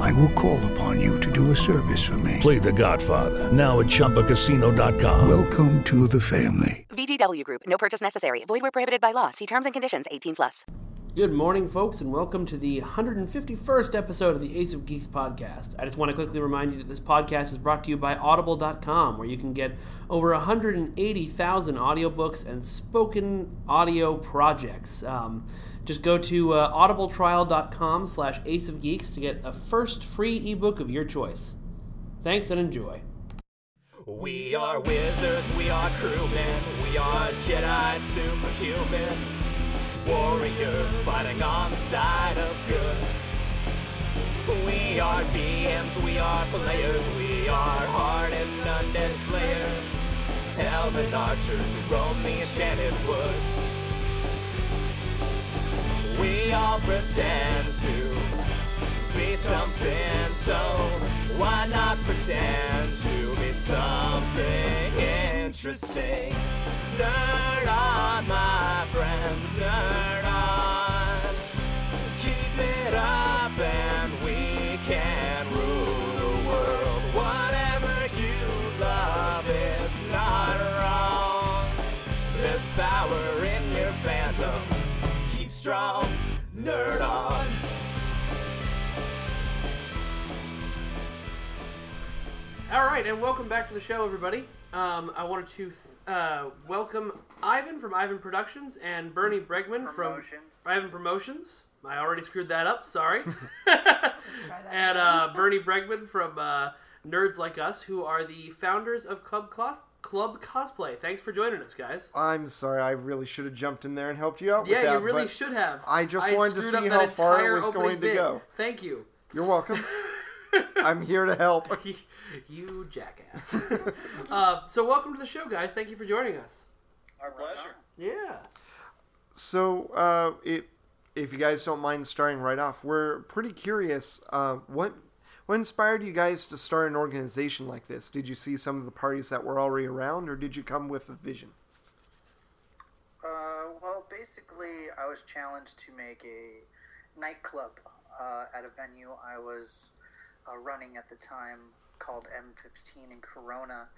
I will call upon you to do a service for me. Play The Godfather now at ChumbaCasino.com. Welcome to the family. VGW Group. No purchase necessary. Void where prohibited by law. See terms and conditions. 18 plus. Good morning, folks, and welcome to the 151st episode of the Ace of Geeks podcast. I just want to quickly remind you that this podcast is brought to you by Audible.com, where you can get over 180,000 audiobooks and spoken audio projects. Um, just go to uh, audibletrial.com slash ace of geeks to get a first free ebook of your choice. Thanks and enjoy. We are wizards, we are crewmen, we are Jedi superhuman. Warriors fighting on the side of good. We are DMs, we are players, we are hardened undead slayers. Elven archers roam the enchanted wood. We all pretend to be something, so why not pretend to be something interesting? Nerd on, my friends, nerd right, and welcome back to the show, everybody. Um, I wanted to uh, welcome Ivan from Ivan Productions and Bernie Bregman Promotions. from Ivan Promotions. I already screwed that up. Sorry. and uh, Bernie Bregman from uh, Nerds Like Us, who are the founders of Club Cos- Club Cosplay. Thanks for joining us, guys. I'm sorry, I really should have jumped in there and helped you out with Yeah, that. you really but should have. I just wanted to see how far it entire was opening going to bit. go. Thank you. You're welcome. I'm here to help. You jackass. uh, so, welcome to the show, guys. Thank you for joining us. Our pleasure. Yeah. So, uh, it, if you guys don't mind starting right off, we're pretty curious. Uh, what what inspired you guys to start an organization like this? Did you see some of the parties that were already around, or did you come with a vision? Uh, well, basically, I was challenged to make a nightclub uh, at a venue I was uh, running at the time called M15 in Corona.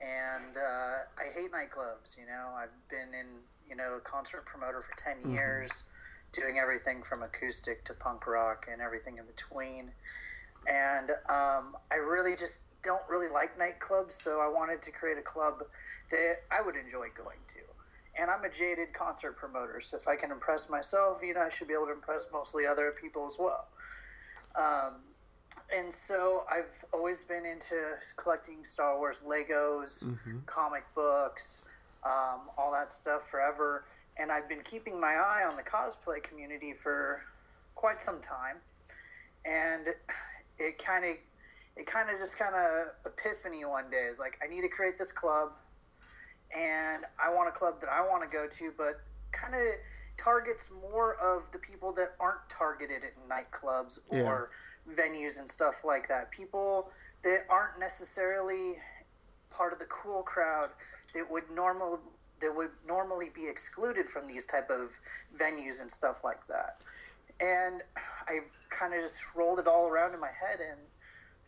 And uh, I hate nightclubs, you know. I've been in, you know, a concert promoter for 10 years, doing everything from acoustic to punk rock and everything in between. And um, I really just don't really like nightclubs, so I wanted to create a club that I would enjoy going to and I'm a jaded concert promoter, so if I can impress myself, you know, I should be able to impress mostly other people as well. Um, and so I've always been into collecting Star Wars Legos, comic books, um, all that stuff forever. And I've been keeping my eye on the cosplay community for quite some time. And it kind of, it kind of just kind of epiphany one day is like, I need to create this club and I want a club that I want to go to, but kind of targets more of the people that aren't targeted at nightclubs or venues and stuff like that. People that aren't necessarily part of the cool crowd that would normal that would normally be excluded from these type of venues and stuff like that. And I've kind of just rolled it all around in my head, and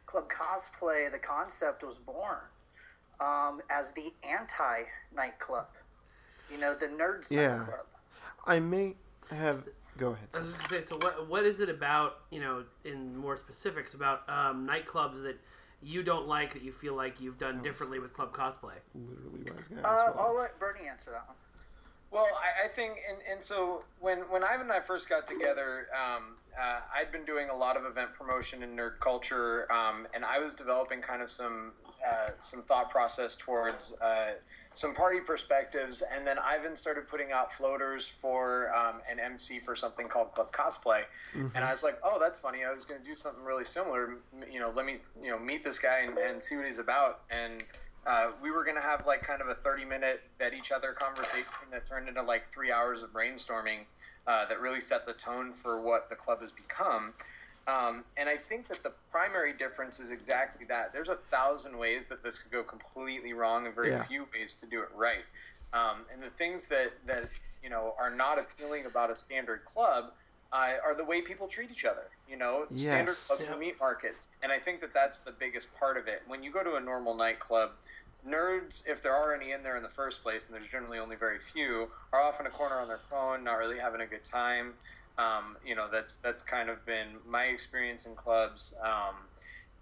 Club Cosplay, the concept was born um, as the anti nightclub. You know, the nerds Yeah. nightclub. I may have. Go ahead. I was just gonna say, so what what is it about, you know, in more specifics about um, nightclubs that you don't like that you feel like you've done differently with club cosplay? Literally what I was gonna ask Uh, about. I'll let Bernie answer that one. Well, I, I think, and, and so when when Ivan and I first got together, um, uh, I'd been doing a lot of event promotion and nerd culture, um, and I was developing kind of some uh, some thought process towards uh, some party perspectives, and then Ivan started putting out floaters for um, an MC for something called Club Cosplay, and I was like, oh, that's funny. I was going to do something really similar. You know, let me you know meet this guy and, and see what he's about, and uh, we were going to have like kind of a 30 minute vet each other conversation that turned into like three hours of brainstorming uh, that really set the tone for what the club has become. Um, and I think that the primary difference is exactly that. There's a thousand ways that this could go completely wrong, and very Yeah. few ways to do it right. Um, and the things that that you know are not appealing about a standard club uh, are the way people treat each other. You know, standard Yes. clubs are meat markets, and I think that that's the biggest part of it. When you go to a normal nightclub, nerds, if there are any in there in the first place, and there's generally only very few, are off in a corner on their phone, not really having a good time. Um, you know, that's that's kind of been my experience in clubs. Um,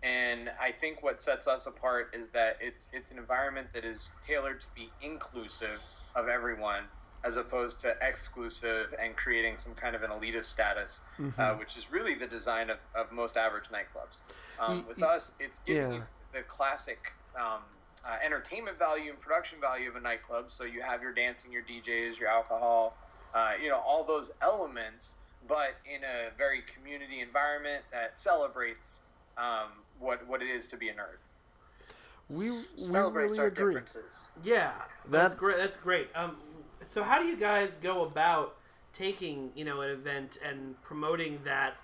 and I think what sets us apart is that it's it's an environment that is tailored to be inclusive of everyone, as opposed to exclusive and creating some kind of an elitist status, uh, which is really the design of, of most average nightclubs. Um, with us, it's giving yeah. the classic um, uh, entertainment value and production value of a nightclub. So you have your dancing, your DJs, your alcohol, uh, you know, all those elements, but in a very community environment that celebrates um, what what it is to be a nerd. We we Celebrates really our agree. differences. Yeah, that's That- great. That's great. Um, so how do you guys go about taking you know an event and promoting that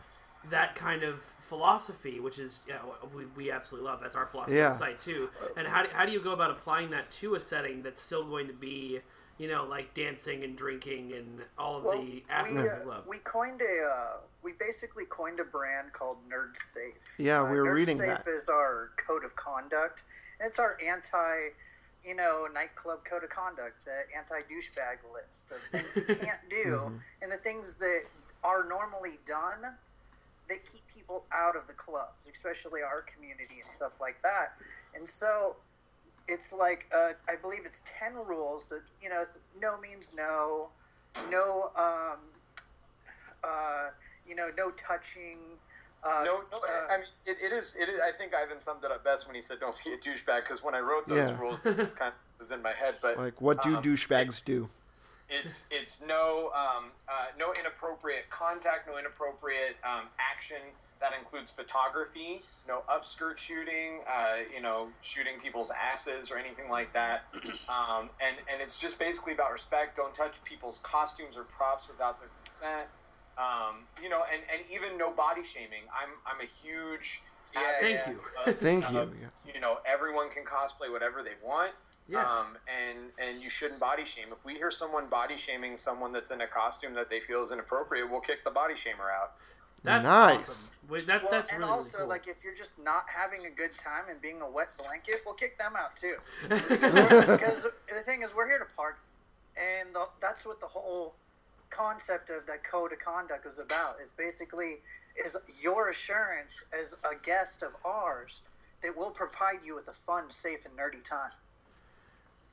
that kind of philosophy, which is you know, we, we absolutely love. That's our philosophy Yeah. on the site too. And how do, how do you go about applying that to a setting that's still going to be you know like dancing and drinking and all of Well, the we, aspects uh, love? we coined a uh, we basically coined a brand called Nerd Safe. Yeah, Uh, we were Nerd reading Safe that. is our code of conduct. And it's our anti, you know, nightclub code of conduct, the anti douchebag list of things you can't do, Mm-hmm. and the things that are normally done that keep people out of the clubs, especially our community and stuff like that. And so it's like uh, I believe it's ten rules that you know no means no, no um, uh, you know no touching. Uh, No, no, uh, I mean it, it is. It is. I think Ivan summed it up best when he said, "Don't be a douchebag." Because when I wrote those Yeah. rules, it was kind of was in my head. But Like, what do um, douchebags do? It's it's no um, uh, no inappropriate contact, no inappropriate um, action. That includes photography, no upskirt shooting, uh, you know, shooting people's asses or anything like that. Um, and and it's just basically about respect. Don't touch people's costumes or props without their consent. Um, you know, and, and even no body shaming. I'm I'm a huge Yeah, Thank yeah. you. of- Thank you. Yes. you know, everyone can cosplay whatever they want. Yeah. Um, and and you shouldn't body shame. If we hear someone body shaming someone that's in a costume that they feel is inappropriate, we'll kick the body shamer out. That's Nice. awesome. Wait, that, well, that's and really, really also cool. like if you're just not having a good time and being a wet blanket, we'll kick them out too. Because, because the thing is, we're here to party, and the, that's what the whole concept of that code of conduct is about. Is basically is your assurance as a guest of ours that we'll provide you with a fun, safe, and nerdy time.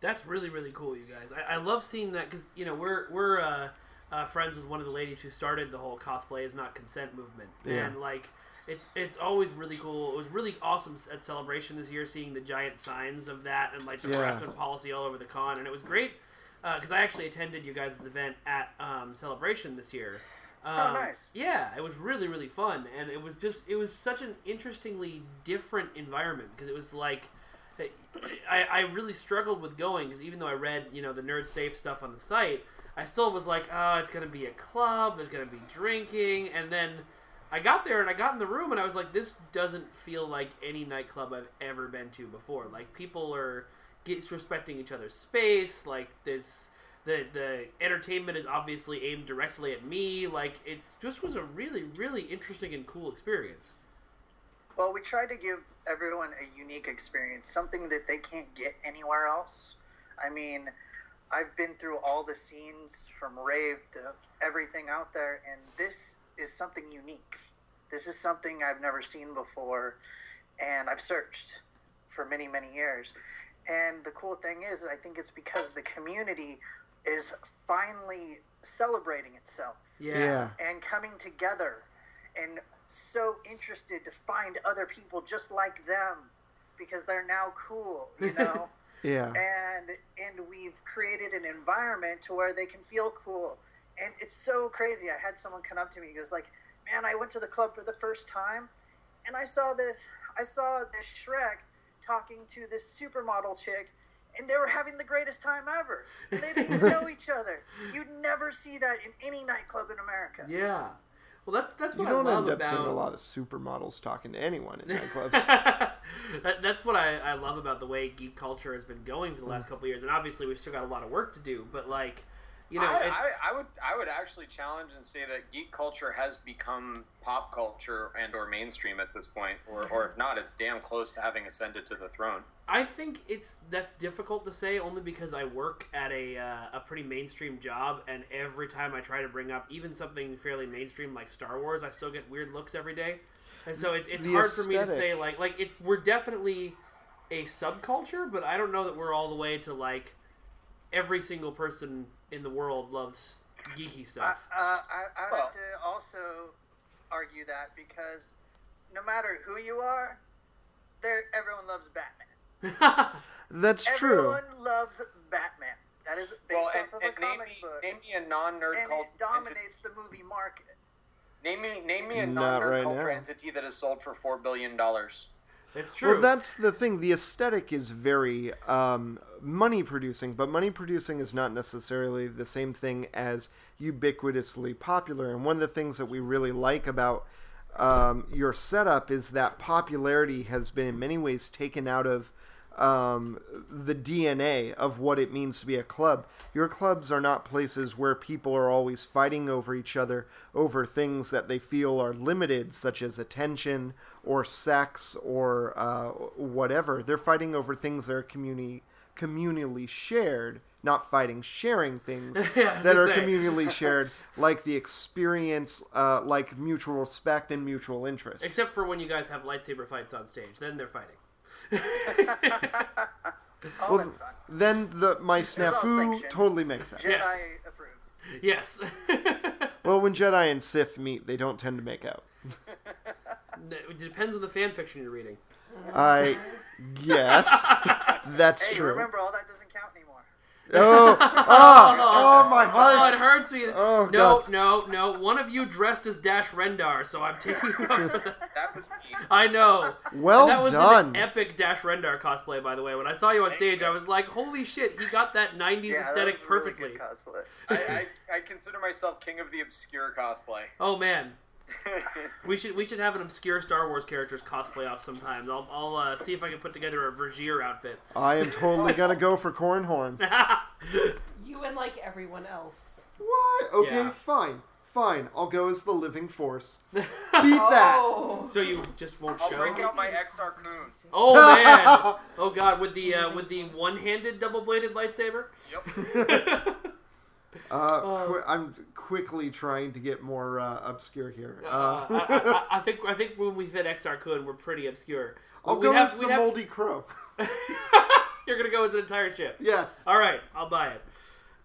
That's really really cool, you guys. I, I love seeing that because you know we're we're uh, uh, friends with one of the ladies who started the whole cosplay is not consent movement, Yeah. and like it's it's always really cool. It was really awesome at celebration this year seeing the giant signs of that and like the Yeah. harassment policy all over the con, and it was great because I actually attended you guys' event at um, celebration this year. Um, nice. Yeah, it was really really fun, and it was just it was such an interestingly different environment because it was like. I, I really struggled with going because even though I read you know the nerd safe stuff on the site, I still was like, oh, it's gonna be a club, there's gonna be drinking, and then I got there and I got in the room and I was like, this doesn't feel like any nightclub I've ever been to before. Like people are disrespecting each other's space. Like this, the the entertainment is obviously aimed directly at me. Like it just was a really really interesting and cool experience. Well, we try to give everyone a unique experience, something that they can't get anywhere else. I mean, I've been through all the scenes from rave to everything out there, and this is something unique. This is something I've never seen before, and I've searched for many, many years. And the cool thing is, I think it's because the community is finally celebrating itself Yeah. Yeah. and coming together and so interested to find other people just like them because they're now cool, you know? Yeah. and and we've created an environment to where they can feel cool. And it's so crazy. I had someone come up to me he goes like, "Man, I went to the club for the first time and I saw this I saw this Shrek talking to this supermodel chick, and they were having the greatest time ever. They didn't even know each other. You'd never see that in any nightclub in America. Yeah. Well, that's that's what You don't I love end up about seeing a lot of supermodels talking to anyone in nightclubs. that, that's what I, I love about the way geek culture has been going for the last mm. couple of years, and obviously we've still got a lot of work to do. But like, you know, I, I, I would I would actually challenge and say that geek culture has become pop culture and or mainstream at this point, or, or if not, it's damn close to having ascended to the throne. I think it's that's difficult to say only because I work at a uh, a pretty mainstream job, and every time I try to bring up even something fairly mainstream like Star Wars, I still get weird looks every day, and so it's, it's The hard for me to say like like it's we're definitely a subculture, but I don't know that we're all the way to like every single person in the world loves geeky stuff. uh, I, I Well- have to also argue that because no matter who you are, there everyone loves Batman. That's true. Everyone loves Batman. That is based Well, and, off of a name comic me book, name me a non-nerd and cult it dominates the movie market. Name me name me a Not non-nerd right culture now. entity that has sold for four billion dollars. It's true. Well, that's the thing. The aesthetic is very um, money producing, but money producing is not necessarily the same thing as ubiquitously popular. And one of the things that we really like about um, your setup is that popularity has been in many ways taken out of um, the DNA of what it means to be a club. Your clubs are not places where people are always fighting over each other over things that they feel are limited, such as attention or sex or uh, whatever. They're fighting over things that are communi- communally shared, not fighting, sharing things Yeah, that are communally shared, like the experience, uh, like mutual respect and mutual interest. Except for when you guys have lightsaber fights on stage, then they're fighting. All Well, in then the my all snafu totally makes sense. Jedi approved. Yes. Well, when Jedi and Sith meet, they don't tend to make out. it depends on the fan fiction you're reading. I guess that's Hey, true. remember all that doesn't count anymore. Oh, ah, oh, oh, my Oh, it hurts me. Oh, no, God. no, no. One of you dressed as Dash Rendar, so I'm taking you up for that. That was me. I know. Well and that was done. an epic Dash Rendar cosplay, by the way. When I saw you on stage, I was like, "Holy shit, he got that '90s Yeah, that aesthetic was really perfectly." good cosplay. I, I, I consider myself king of the obscure cosplay. oh man, we should we should have an obscure Star Wars characters cosplay off sometimes. I'll I'll uh, see if I can put together a Vergere outfit. I am totally gonna go for Corran Horn. You and like everyone else. What? Okay, Yeah. fine, fine. I'll go as the living force. Beat that. Oh. So you just won't I'll show. break out my Exar Kun. Oh man! Oh god, with the uh, with the one-handed double-bladed lightsaber. Yep. Uh, Oh. qui- I'm quickly trying to get more uh, obscure here. Uh, Uh, I, I, I think I think when we fit Exar Kun, we're pretty obscure. I'll We'd go have- as the moldy crow. You're gonna go as an entire ship. yes. All right, I'll buy it.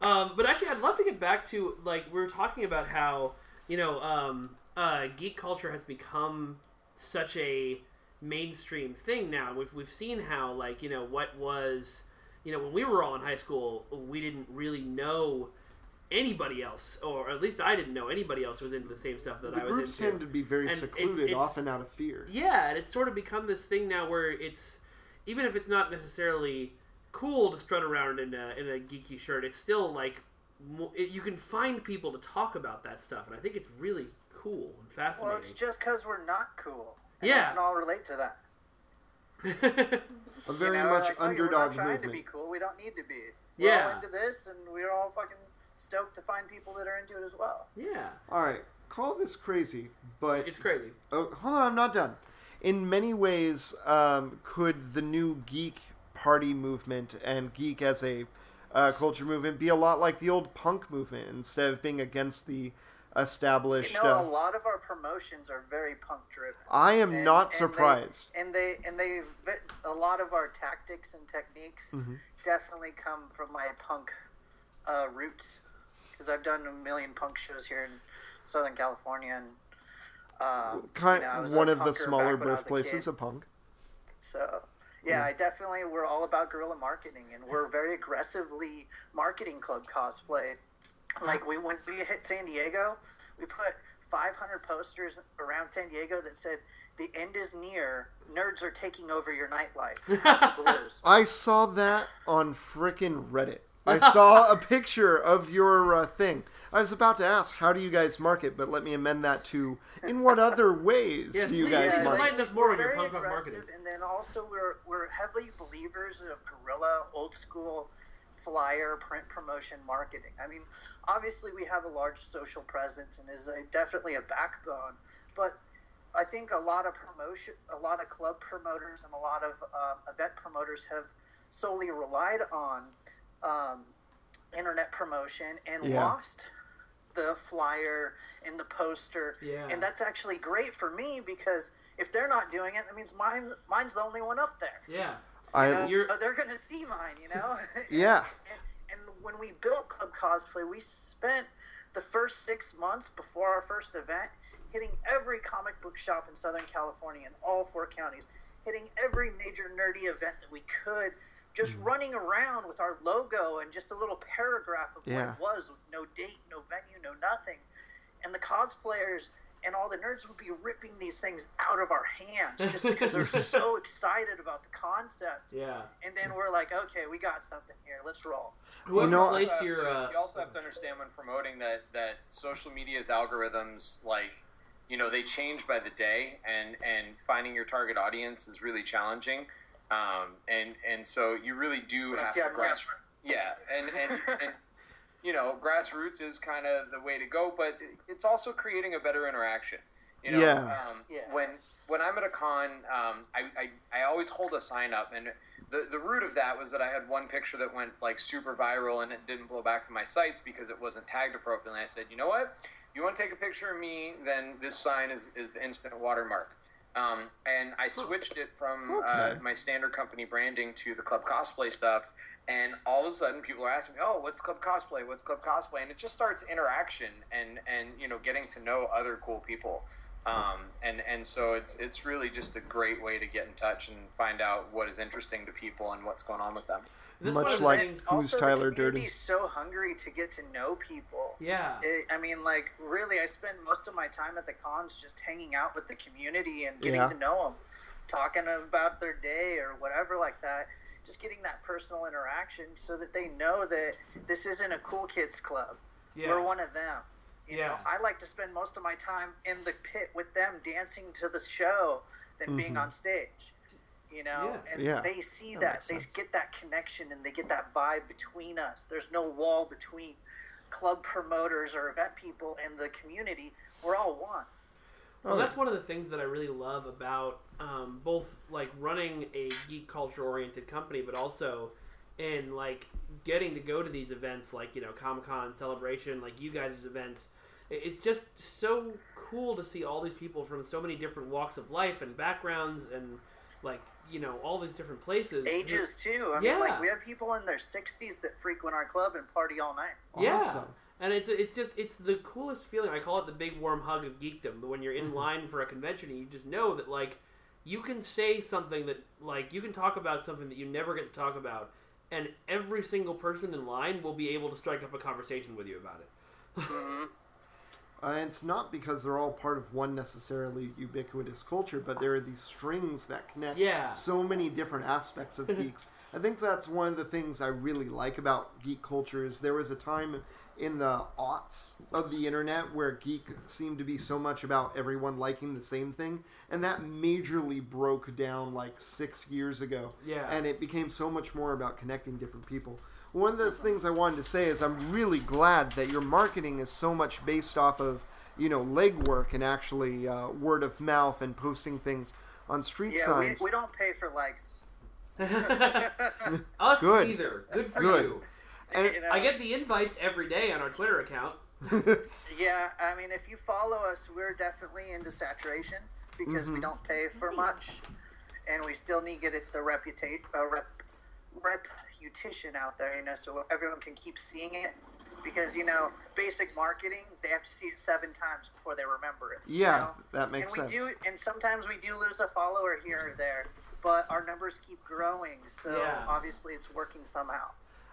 Um, but actually, I'd love to get back to like we were talking about how you know um, uh, geek culture has become such a mainstream thing now. We've we've seen how like you know what was you know when we were all in high school, we didn't really know anybody else, or at least I didn't know anybody else was into the same stuff that The I was groups into. tend to be very And secluded, it's- often out of fear. Yeah, and it's sort of become this thing now where it's even if it's not necessarily cool to strut around in a, in a geeky shirt, it's still like it, you can find people to talk about that stuff, and I think it's really cool and fascinating. Well, it's just because we're not cool. And Yeah. We can all relate to that. A very you know, much like, oh, fuck it, we're not trying movement. to be cool. We don't need to be. We're Yeah. all into this, and we're all fucking stoked to find people that are into it as well. yeah, All right, call this crazy, but it's crazy. oh, hold on, I'm not done. In many ways, um, could the new geek party movement and geek as a uh, culture movement be a lot like the old punk movement instead of being against the established? You know, uh, a lot of our promotions are very punk driven. I am And- not and they- surprised. And they and they a lot of our tactics and techniques Mm-hmm. definitely come from my punk uh, roots because I've done a million punk shows here in Southern California and. Uh, kind you know, I was a one of the smaller back when I was a birthplaces of punk. So, yeah, I definitely we're all about guerrilla marketing, and we're very aggressively marketing club cosplay. Like we when we hit San Diego, we put 500 posters around San Diego that said, "The end is near. Nerds are taking over your nightlife." House of Blues. I saw that on frickin' Reddit. I saw a picture of your uh, thing. I was about to ask, how do you guys market? But let me amend that to, in what other ways Yeah, do you guys yeah, market? enlighten us more we're on your very punk rock aggressive, marketing. and then also we're we're heavily believers of guerrilla, old school flyer print promotion marketing. I mean, obviously we have a large social presence and is a, definitely a backbone, but I think a lot of promotion, a lot of club promoters, and a lot of um, event promoters have solely relied on um, internet promotion and Yeah. lost the flyer and the poster. Yeah. And that's actually great for me because if they're not doing it, that means mine mine's the only one up there. Yeah. I, Uh, You're- they're going to see mine, you know? yeah. and, and when we built Club Cosplay, we spent the first six months before our first event hitting every comic book shop in Southern California in all four counties, hitting every major nerdy event that we could, just running around with our logo and just a little paragraph of Yeah. what it was with no date, no venue, no nothing. And the cosplayers and all the nerds would be ripping these things out of our hands just because they're so excited about the concept. Yeah. And then we're like, okay, we got something here. Let's roll. Whoever know, placed also your to- uh, you also have to understand when promoting that that social media's algorithms like you know they change by the day and and finding your target audience is really challenging um, and and so you really do have Yeah, to grass yeah and and, and you know grassroots is kind of the way to go but it's also creating a better interaction you know Yeah. um, Yeah. when when I'm at a con um, I, I I always hold a sign up and the, the root of that was that I had one picture that went like super viral and it didn't blow back to my sites because it wasn't tagged appropriately. I said, you know what? You want to take a picture of me? Then this sign is, is the instant watermark. Um, and I switched it from uh, my standard company branding to the club cosplay stuff. And all of a sudden, people are asking me, "Oh, what's club cosplay? What's club cosplay?" And it just starts interaction and and you know getting to know other cool people. Um, and and so it's it's really just a great way to get in touch and find out what is interesting to people and what's going on with them. That's Much one of the like- Who's also, Tyler the community Durden? is so hungry to get to know people. yeah. It, I mean, like, really, I spend most of my time at the cons just hanging out with the community and getting Yeah. to know them, talking about their day or whatever like that. Just getting that personal interaction so that they know that this isn't a cool kids club. Yeah. We're one of them. You know, Yeah. I like to spend most of my time in the pit with them, dancing to the show, than being mm-hmm. on stage. You know, Yeah. and Yeah. they see That that, they sense. get that connection, and they get that vibe between us. There's no wall between club promoters or event people and the community. We're all one. Well, that's one of the things that I really love about um, both like running a geek culture oriented company, but also in like getting to go to these events like you know Comic Con celebration, like you guys' events. It's just so cool to see all these people from so many different walks of life and backgrounds and like you know all these different places. Ages too. I Yeah. mean, like we have people in their 60s that frequent our club and party all night. Yeah. And it's it's just it's the coolest feeling. I call it the big warm hug of geekdom. When you're in mm-hmm. line for a convention and you just know that like you can say something that like you can talk about something that you never get to talk about, and every single person in line will be able to strike up a conversation with you about it. Mm-hmm. Uh, it's not because they're all part of one necessarily ubiquitous culture, but there are these strings that connect Yeah. so many different aspects of geeks. I think that's one of the things I really like about geek culture is there was a time in the aughts of the internet where geek seemed to be so much about everyone liking the same thing, and that majorly broke down like six years ago. Yeah. And it became so much more about connecting different people. One of the things I wanted to say is I'm really glad that your marketing is so much based off of, you know, legwork and actually uh, word of mouth and posting things on street Yeah, we, signs. we don't pay for likes. Us Good. either. Good for Good. you. And- You know? I get the invites every day on our Twitter account. Yeah, I mean, if you follow us, we're definitely into saturation because Mm-hmm. we don't pay for much, and we still need to get it the reputation, uh, rep, reputation out there, you know, so everyone can keep seeing it. Because you know, basic marketing, they have to see it seven times before they remember it. you Yeah, know? that makes sense. and we sense. do, and sometimes we do lose a follower here or there, but our numbers keep growing. So Yeah. obviously, it's working somehow,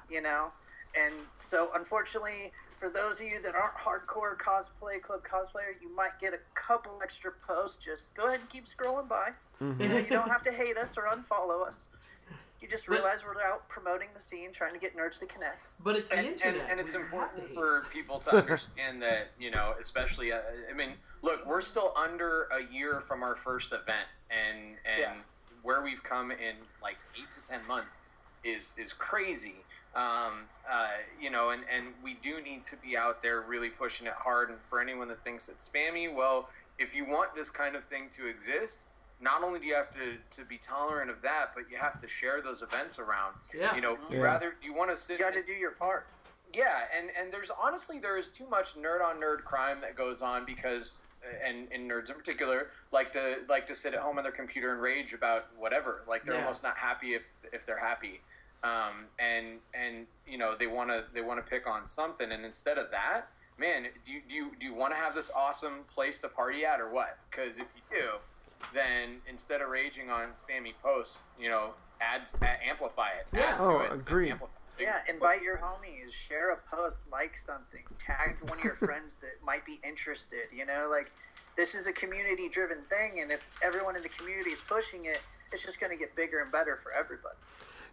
you know. and so unfortunately, for those of you that aren't hardcore cosplay club cosplayer, you might get a couple extra posts. Just go ahead and keep scrolling by. Mm-hmm. You know, you don't have to hate us or unfollow us. You just realize we're out promoting the scene, trying to get nerds to connect. But it's the and, and, internet. and it's important to for people to understand that you know especially uh, i mean look we're still under a year from our first event and and Yeah. where we've come in like eight to ten months is is crazy um, uh, you know and and we do need to be out there really pushing it hard and for anyone that thinks it's spammy well if you want this kind of thing to exist not only do you have to, to be tolerant of that, but you have to share those events around. Yeah. You know, Yeah. rather do you want to sit You got to do your part. yeah, and and there's honestly there is too much nerd on nerd crime that goes on because and, and nerds in particular like to like to sit at home on their computer and rage about whatever. Like they're Yeah. almost not happy if if they're happy. Um, and and you know they want to they want to pick on something, and instead of that, man, do you do you, do you want to have this awesome place to party at or what? Because if you do, then instead of raging on spammy posts, you know, add, add amplify it. Yeah. Add Oh, it, agreed. amplify it. Yeah, invite your homies, share a post, like something, tag one of your friends that might be interested. You know, like this is a community driven thing, and if everyone in the community is pushing it, it's just going to get bigger and better for everybody.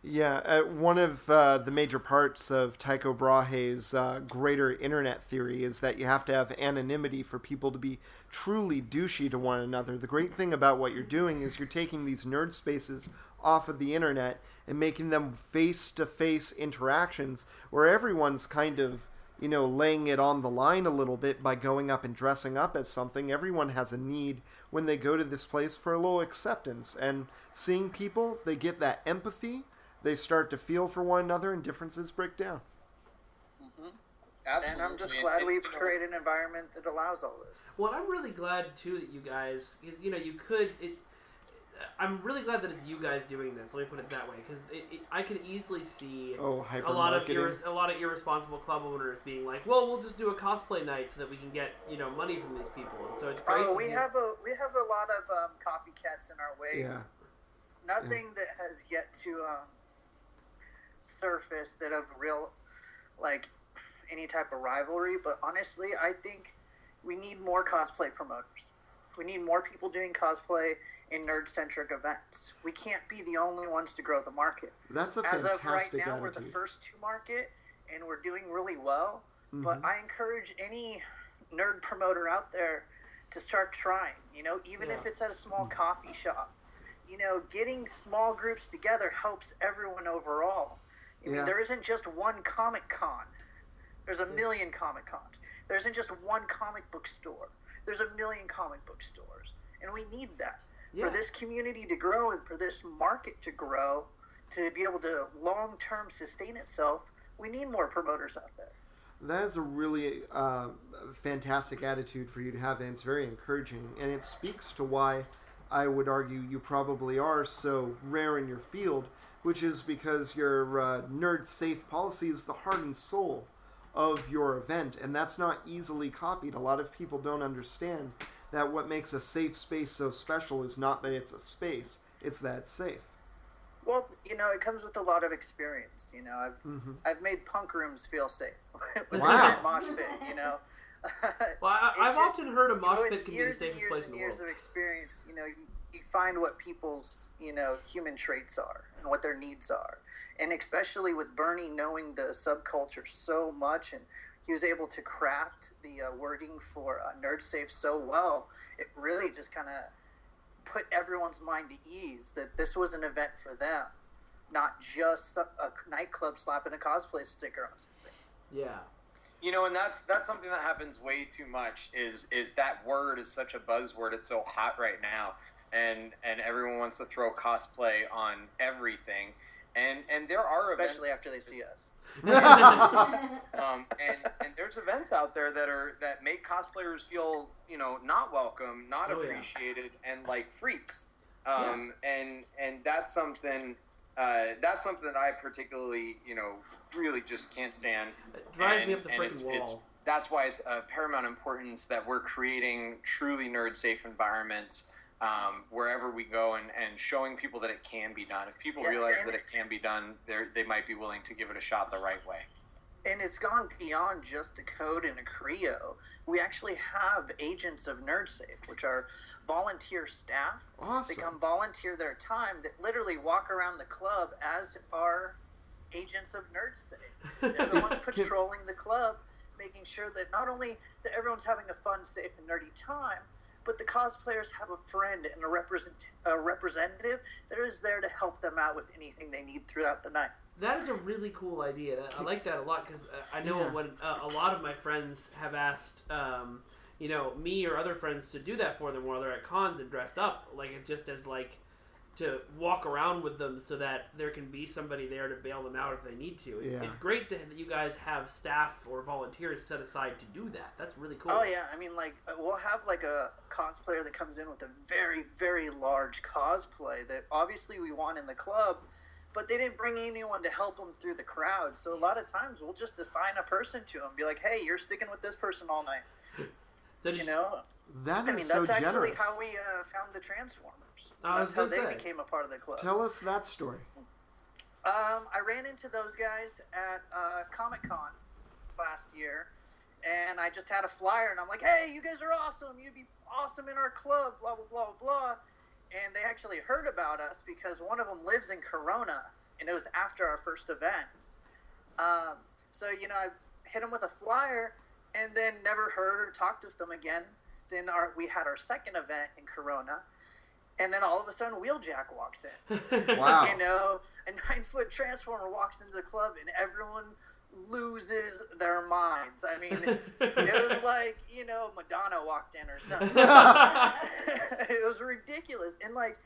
Yeah, uh, one of uh, the major parts of Tycho Brahe's uh, greater internet theory is that you have to have anonymity for people to be truly douchey to one another. The great thing about what you're doing is you're taking these nerd spaces off of the internet and making them face to face interactions where everyone's kind of, you know, laying it on the line a little bit by going up and dressing up as something. Everyone has a need when they go to this place for a little acceptance. And seeing people, they get that empathy they start to feel for one another and differences break down. And I'm just glad we and, you create an environment that allows all this. Well, I'm really glad too that you guys, because you know, you could. It, I'm really glad that it's you guys doing this. Let me put it that way, because it, it, I can easily see Oh, a lot of marketing. irres- a lot of irresponsible club owners being like, "Well, we'll just do a cosplay night so that we can get you know money from these people." And so it's great. Oh, to we get- have a we have a lot of um, copycats in our way. yeah. Nothing that has yet to um, surface that of real, like any type of rivalry. But honestly, I think we need more cosplay promoters. We need more people doing cosplay in nerd centric events. We can't be the only ones to grow the market. That's a As of right now, we're the first to market, and we're doing really well. But mm-hmm. I encourage any nerd promoter out there to start trying. You know, even if it's at a small mm. coffee shop. You know, getting small groups together helps everyone overall. I mean, there isn't just one Comic Con. There's a million Comic Cons. There isn't just one comic book store. There's a million comic book stores, and we need that Yeah. for this community to grow and for this market to grow to be able to long term sustain itself. We need more promoters out there. That is a really uh, fantastic attitude for you to have, and it's very encouraging. And it speaks to why I would argue you probably are so rare in your field, which is because your uh, nerd safe policy is the heart and soul of your event, and that's not easily copied. A lot of people don't understand that what makes a safe space so special is not that it's a space, it's that it's safe. Well, you know, it comes with a lot of experience. You know, I've I've made punk rooms feel safe with Mm-hmm. Wow. a mosh pit. You know, Well, I, I've just- often heard a mosh with pit can be the years and safest years place in the years world. of experience, you know, you, you find what people's you know human traits are and what their needs are, and especially with Bernie knowing the subculture so much, and he was able to craft the uh, wording for uh, Nerd Safe so well. It really just kind of put everyone's mind to ease that this was an event for them, not just some, a nightclub slapping a cosplay sticker on something. Yeah. You know, and that's that's something that happens way too much. Is is that word is such a buzzword? It's so hot right now, and and everyone wants to throw cosplay on everything. And and there are Especially events, after they see us. um, and and there's events out there that are that make cosplayers feel you know not welcome, not Oh, yeah. appreciated, and like freaks. Um, and and that's something. Uh, that's something that I particularly, you know, really just can't stand. It drives me up the and freaking it's- wall. it's- that's why it's of paramount importance that we're creating truly nerd safe environments um, wherever we go and, and showing people that it can be done. If people Yeah, realize that it can be done, they they might be willing to give it a shot the right way. and it's gone beyond just a code and a Creo. We actually have agents of NerdSafe, which are volunteer staff. Awesome. They come volunteer their time that literally walk around the club as our agents of NerdSafe. They're the ones patrolling the club, making sure that not only that everyone's having a fun, safe, and nerdy time, but the cosplayers have a friend and a, represent, a representative that is there to help them out with anything they need throughout the night. That is a really cool idea. I like that a lot because uh, I know Yeah. when uh, a lot of my friends have asked, um, you know, me or other friends to do that for them while they're at cons and dressed up, like it just as like to walk around with them so that there can be somebody there to bail them out if they need to. Yeah. It's great to, that you guys have staff or volunteers set aside to do that. That's really cool. Oh yeah, I mean, like uh, we'll have like a cosplayer that comes in with a very, very large cosplay that obviously we want in the club, but they didn't bring anyone to help them through the crowd. So a lot of times we'll just assign a person to them, be like, "Hey, you're sticking with this person all night." Did You know, That I mean, is that's so actually how we uh, found the Transformers. I That's how they say. became a part of the club. Tell us that story. Um, I ran into those guys at uh, Comic Con last year, and I just had a flyer, and I'm like, "Hey, you guys are awesome! You'd be awesome in our club!" Blah blah blah blah. And they actually heard about us because one of them lives in Corona, and it was after our first event. Um, so you know, I hit them with a flyer, and then never heard or talked with them again. Then our we had our second event in Corona, and then all of a sudden Wheeljack walks in. Wow. You know, a nine foot transformer walks into the club and everyone loses their minds. I mean, it was like, you know, Madonna walked in or something. it was ridiculous. And like,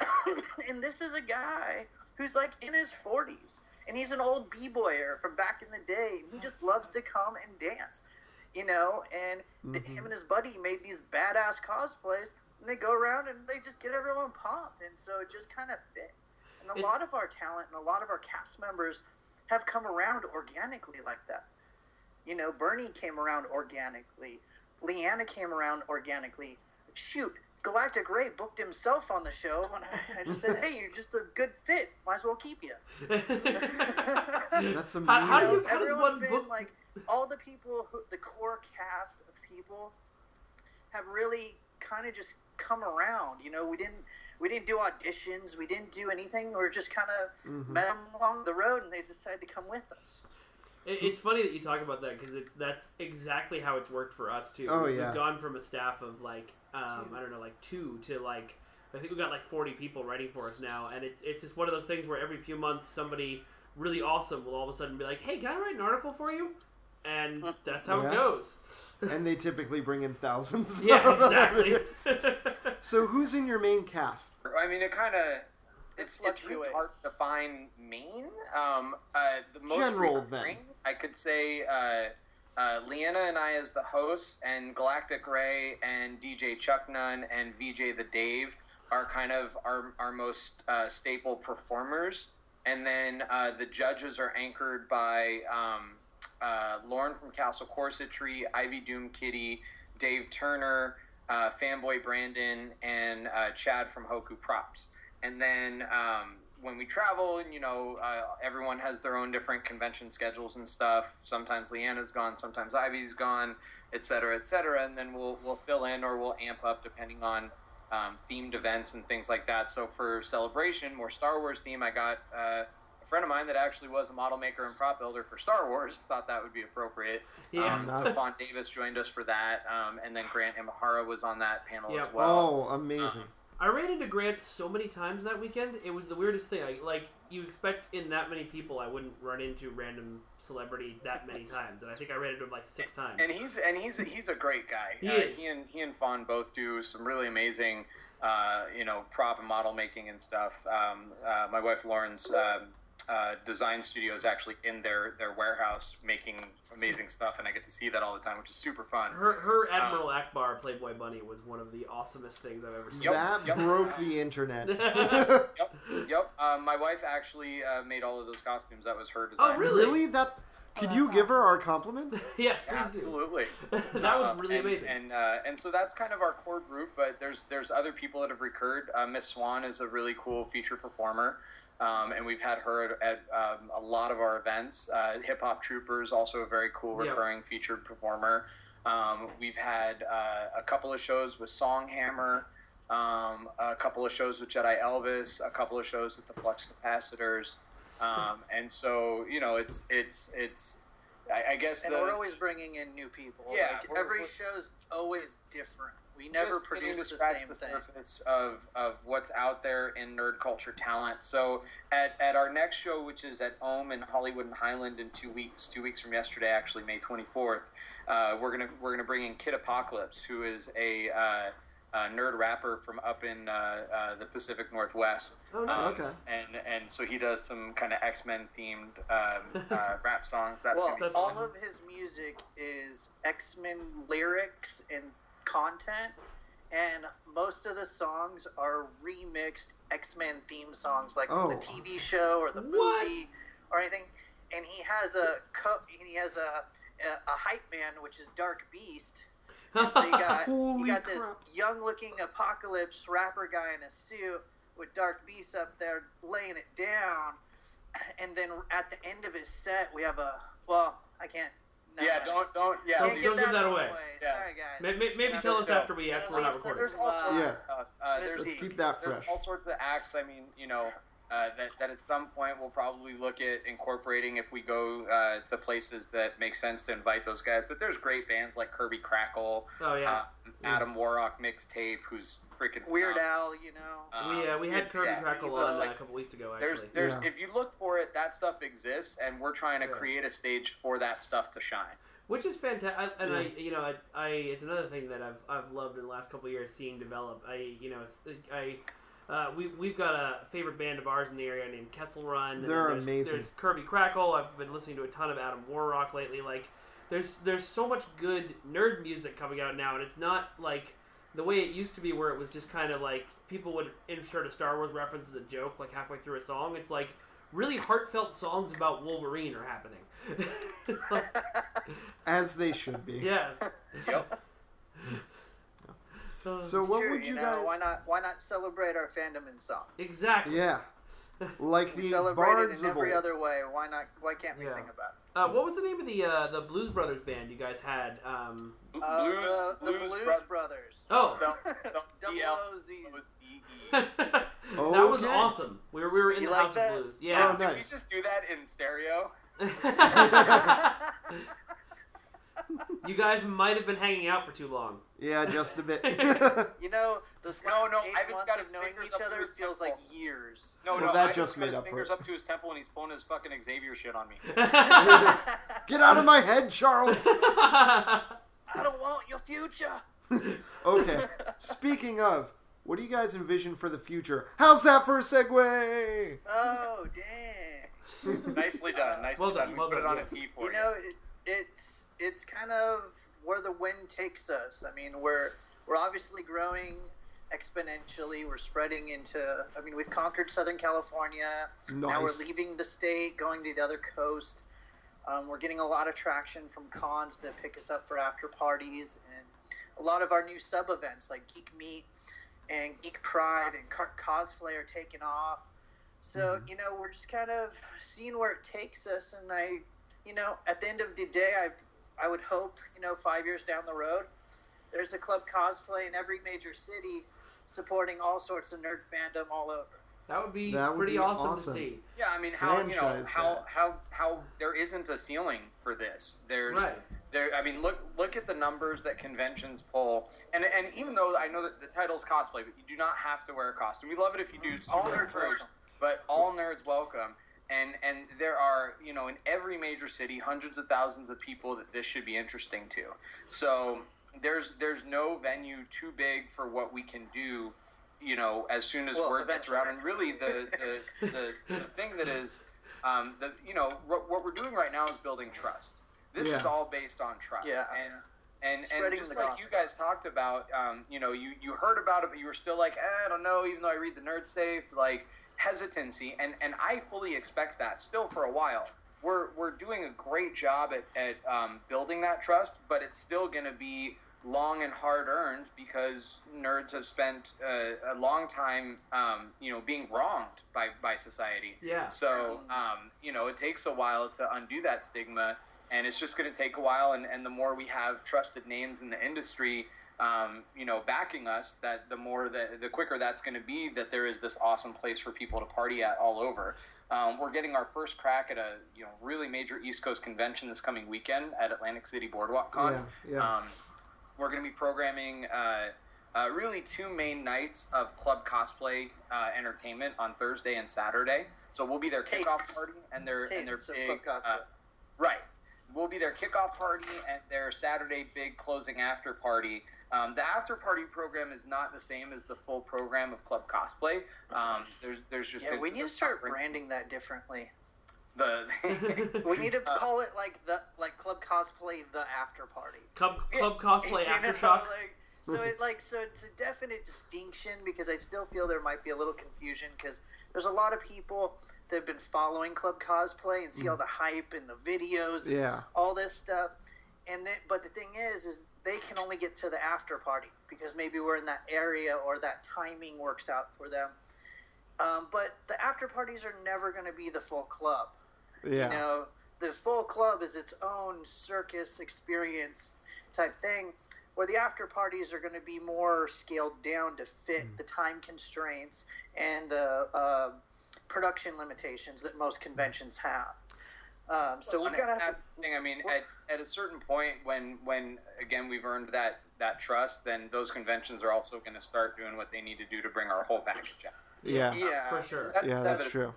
and this is a guy who's like in his 40s and he's an old b-boyer from back in the day. He just loves to come and dance, you know, and th- mm-hmm. him and his buddy made these badass cosplays and they go around and they just get everyone pumped. And so it just kind of fit. And a It- lot of our talent and a lot of our cast members have come around organically like that. You know, Bernie came around organically. Leanna came around organically. Shoot, Galactic Ray booked himself on the show, and I, I just said, "Hey, you're just a good fit. Might as well keep you." That's amazing. How- how do You know, you- how does everyone's one been book- like all the people, who, the core cast of people, have really kind of just come around. You know, we didn't we didn't do auditions, we didn't do anything. We are just kind of Mm-hmm. met them along the road, and they decided to come with us. It, it's funny that you talk about that because that's exactly how it's worked for us too. Oh, We've yeah. gone from a staff of like um, I don't know, like two to like I think we got like forty people writing for us now, and it's it's just one of those things where every few months somebody really awesome will all of a sudden be like, "Hey, can I write an article for you?" And that's how Yeah. it goes. and they typically bring in thousands. Yeah, exactly. so who's in your main cast? I mean, it kind of it's it's really hard to find main. Um, uh, the most General, recurring, I could say uh, uh, Leanna and I as the hosts, and Galactic Ray and DJ Chuck Nunn and VJ the Dave are kind of our our most uh, staple performers. And then uh, the judges are anchored by um, uh, Lauren from Castle Corsetry, Ivy Doomkitty, Dave Turner, uh, Fanboy Brandon, and uh, Chad from Hoku Props. And then um, when we travel, and you know, uh, everyone has their own different convention schedules and stuff. Sometimes Leanna's gone, sometimes Ivy's gone, et cetera, et cetera. And then we'll we'll fill in or we'll amp up depending on um, themed events and things like that. So for celebration, more Star Wars theme, I got uh, a friend of mine that actually was a model maker and prop builder for Star Wars. Thought that would be appropriate. Yeah. Um, so Fon Davis joined us for that, um, and then Grant Imahara was on that panel Yeah. as well. Oh, amazing. I ran into Grant so many times that weekend. It was the weirdest thing. I, like you expect in that many people, I wouldn't run into random celebrity that many times, and I think I ran into him like six times. and he's and he's he's a great guy. He uh, he and he and Fon both do some really amazing, uh, you know, prop and model making and stuff. Um, uh, my wife Lauren's um, uh, design studio is actually in their their warehouse making amazing stuff, and I get to see that all the time, which is super fun. Her, her Admiral Ackbar Playboy Bunny was one of the awesomest things I've ever seen. Yep, that yep. broke the internet. Yep, yep. Um, my wife actually uh, made all of those costumes. That was her design. Oh, really? really? That? Could you give her our compliments? yes, please Absolutely. do. that was Um, really and, amazing. And uh, and so that's kind of our core group. But there's there's other people that have recurred. Uh, Miss Swan is a really cool feature performer. Um, and we've had her at um, a lot of our events. Uh, Hip Hop Troopers, also a very cool Yeah. recurring featured performer. Um, we've had uh, a couple of shows with Songhammer, um, a couple of shows with Jedi Elvis, a couple of shows with the Flux Capacitors, um, and so you know it's it's it's. I, I guess And the, we're always bringing in new people. Yeah, like, every we're- show's always different. We never just produce to the scratch same the thing. surface of, of what's out there in nerd culture talent. So at, at our next show, which is at Ohm in Hollywood and Highland in two weeks, two weeks from yesterday, actually May twenty fourth, uh, we're gonna we're gonna bring in Kid Apocalypse, who is a, uh, a nerd rapper from up in uh, uh, the Pacific Northwest. Oh, nice. Um, Okay. And and so he does some kind of X Men themed um, uh, rap songs. That's well, That's all awesome. of his music is X Men lyrics and content, and most of the songs are remixed X Men theme songs, like from Oh. the TV show or the What? movie or anything. And he has a co- he has a, a a hype man, which is Dark Beast. And so you got you got this young looking apocalypse rapper guy in a suit with Dark Beast up there laying it down. And then at the end of his set, we have a well, I can't. No, yeah. Don't don't yeah. Don't- give don't give that away. Yeah. Sorry, guys. May- may- Maybe tell us Yeah. after we actually we're not recording. There's all sorts Yeah. of stuff. Uh, Let's there's Let's keep that there's fresh. all sorts of acts. I mean, you know, uh, that, that at some point we'll probably look at incorporating if we go uh, to places that make sense to invite those guys. But there's great bands like Kirby Krackle, Oh yeah. uh, Adam Warrock mixtape, who's freaking Weird phenomenal. Al, you know. Um, we uh, we had Kirby yeah, Krackle on uh, like, a couple weeks ago. Actually, there's, Yeah. if you look for it, that stuff exists, and we're trying to Yeah. create a stage for that stuff to shine. which is fantastic. And Yeah. I, you know, I, I, it's another thing that I've, I've loved in the last couple of years seeing develop. I, you know, I, uh, we, we've got a favorite band of ours in the area named Kessel Run. They're there's, amazing. There's Kirby Krackle. I've been listening to a ton of Adam Warrock lately. Like, there's, there's so much good nerd music coming out now, and it's not like the way it used to be, where it was just kind of like people would insert a Star Wars reference as a joke, like halfway through a song. It's like really heartfelt songs about Wolverine are happening. As they should be. yes. Yep. So It's what true, would you know, guys? Why not? Why not celebrate our fandom in song? exactly. Yeah, like We the celebrate it in every other way. Why not? Why can't we Yeah. sing about it? Uh, what was the name of the uh, the Blues Brothers band you guys had? Um, Uh, the, the Blues, Bro- Brothers. oh, Spell- spell Double O's. That was Okay. awesome. We were, we were in You the like House that? of Blues. Oh, Yeah. Did we just do that in stereo? you guys might have been hanging out for too long. Yeah, just a bit. You know, this No, last no, eight Ivan's months got of his knowing fingers each other his feels like years. No, Well, no, that I just got made his up for fingers it. up to his temple and he's pulling his fucking Xavier shit on me. Get out of my head, Charles. I don't want your future. Okay. Speaking of, what do you guys envision for the future? How's that for a segue? Oh, dang. Nicely done, nicely Well done, done. We well put done, it on yes. a T for You know, it, it's it's kind of where the wind takes us. I mean, we're we're obviously growing exponentially. We're spreading into. I mean, we've conquered Southern California. Now we're leaving the state, going to the other coast. Um, we're getting a lot of traction from cons to pick us up for after parties, and a lot of our new sub events like Geek Meet and Geek Pride and Cosplay are taking off. So you know, we're just kind of seeing where it takes us, and I, you know, at the end of the day, I, I would hope, you know, five years down the road, there's a club cosplay in every major city, supporting all sorts of nerd fandom all over. That would be That would pretty be awesome, awesome. to see. Yeah, I mean, how you know Franchise how how how there isn't a ceiling for this. There's Right. there. I mean, look look at the numbers that conventions pull, and and even though I know that the title's cosplay, but you do not have to wear a costume. We love it if you do. Mm-hmm. All nerds but all nerds welcome. And and there are you know in every major city hundreds of thousands of people that this should be interesting to. So there's there's no venue too big for what we can do you know, as soon as Well, word gets around. And really, the the, the, the thing that is, um, the you know, what, what we're doing right now is building trust. This is all based on trust. Yeah. And and, and just like gospel. you guys talked about, um, you know, you, you heard about it, but you were still like, eh, I don't know, even though I read the nerd safe, like hesitancy, and, and I fully expect that still for a while. We're, we're doing a great job at, at um, building that trust, but it's still going to be long and hard earned because nerds have spent uh, a long time, um, you know, being wronged by, by society. Yeah. So, um, you know, it takes a while to undo that stigma, and it's just going to take a while. And, and the more we have trusted names in the industry, um, you know, backing us, that the more that the quicker that's going to be that there is this awesome place for people to party at all over. Um, we're getting our first crack at a you know really major East Coast convention this coming weekend at Atlantic City Boardwalk Con. Yeah, yeah. Um, we're going to be programming uh, uh, really two main nights of club cosplay uh, entertainment on Thursday and Saturday. So we'll be their Tastes. kickoff party and their and their Tastes big club cosplay. uh, right. We'll be their kickoff party and their Saturday big closing after party. Um, the after party program is not the same as the full program of club cosplay. Um, there's there's just Yeah, we need to start branding that differently. the We need to call it like the like club cosplay the after party. Club, club cosplay You know, aftershock. like, so it like so it's a definite distinction because I still feel there might be a little confusion because there's a lot of people that have been following club cosplay and see all the hype and the videos, and Yeah. all this stuff. And then, but the thing is, is they can only get to the after party because maybe we're in that area or that timing works out for them. Um, but the after parties are never going to be the full club. Yeah. You know, the full club is its own circus experience type thing, where the after parties are going to be more scaled down to fit Mm. the time constraints and the uh, production limitations that most conventions have. Um, so Well, we're gonna have that's to. the thing. I mean, at, at a certain point, when when again we've earned that that trust, then those conventions are also going to start doing what they need to do to bring our whole package out. Yeah. Yeah, for sure. That's Yeah, that's true.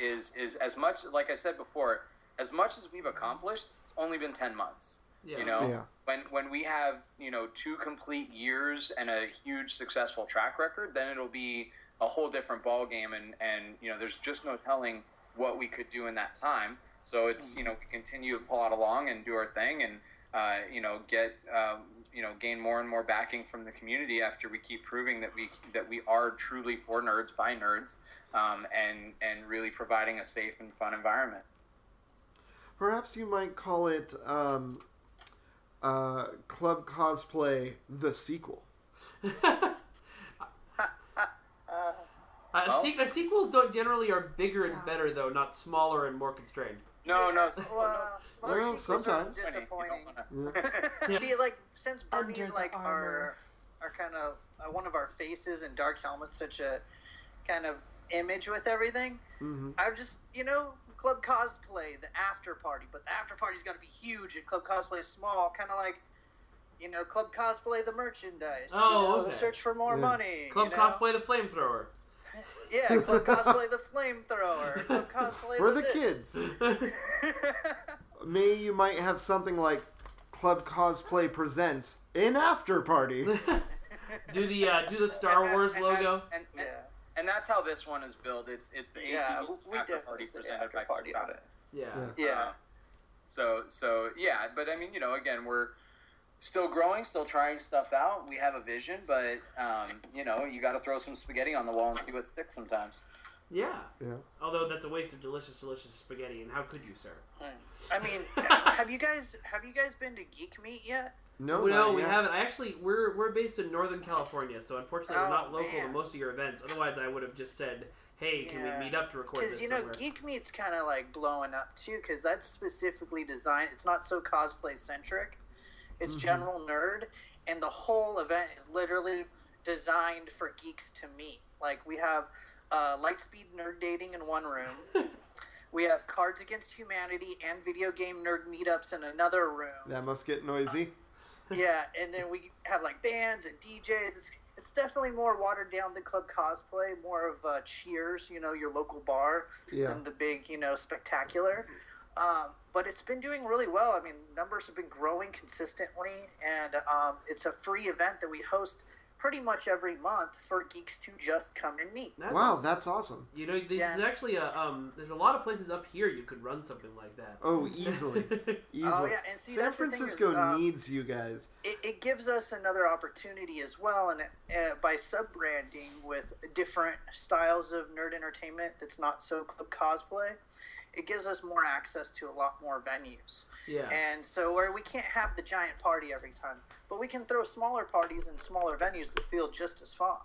Is is as much like I said before, as much as we've accomplished, it's only been ten months. Yeah. You know, Yeah. when when we have you know two complete years and a huge successful track record, then it'll be a whole different ball game, and and you know, there's just no telling what we could do in that time. So it's you know we continue to pull out along and do our thing, and uh, you know get um, you know gain more and more backing from the community after we keep proving that we that we are truly for nerds by nerds, um, and and really providing a safe and fun environment. Perhaps you might call it um, uh, Club Cosplay the sequel. Uh, Well- se- uh, sequels don't generally are bigger and better though, not smaller and more constrained. No, no, Well, most Well, sometimes. disappointing. Yeah. See, like since Under Bernie's like armor. our our kind of uh, one of our faces and Dark Helmet's such a kind of image with everything. hmm I just you know club cosplay the after party, but the after party's got to be huge and club cosplay is small, kind of like. You know, club cosplay the merchandise. Oh, you know, okay. the search for more Yeah. money. Club you know? cosplay the flamethrower. Yeah, club cosplay the flamethrower. Club cosplay For the the this. kids. Maybe you might have something like Club Cosplay Presents an After Party. do the uh, do the Star And Wars and logo. and, and, yeah. And that's how this one is built. It's it's the Yeah, AC's we after definitely party said presented after by party Club on it. Yeah. Yeah. Yeah. Uh, so so yeah, but I mean, you know, again, we're still growing, still trying stuff out. We have a vision, but um, you know, you got to throw some spaghetti on the wall and see what sticks sometimes. Yeah. Yeah. Although that's a waste of delicious, delicious spaghetti, and how could you, sir? I mean, have you guys have you guys been to Geek Meet yet? No, no, we yet. haven't. I actually, we're we're based in Northern California, so unfortunately, we're Oh, not local man. to most of your events. Otherwise, I would have just said, "Hey, can Yeah. we meet up to record Because this you know, somewhere?" Geek Meet's kind of like blowing up too, because that's specifically designed. It's not so cosplay centric. It's Mm-hmm. general nerd, and the whole event is literally designed for geeks to meet. Like we have uh, Lightspeed nerd dating in one room. we have Cards Against Humanity and video game nerd meetups in another room. That must get noisy. Yeah, and then we have like bands and DJs. It's, it's definitely more watered down than club cosplay, more of uh, Cheers, you know, your local bar, Yeah. than the big, you know, spectacular. Um, but it's been doing really well. I mean, numbers have been growing consistently, and um, it's a free event that we host pretty much every month for geeks to just come and meet. That's Wow, that's awesome. You know, there's Yeah. actually a um, there's a lot of places up here you could run something like that. Oh, easily. Easily. Oh, yeah, and see, San that's the thing is, Francisco um, needs you guys. it, it gives us another opportunity as well and uh, by sub-branding with different styles of nerd entertainment that's not so club cosplay it gives us more access to a lot more venues. Yeah. And so where we can't have the giant party every time, but we can throw smaller parties in smaller venues that feel just as fun.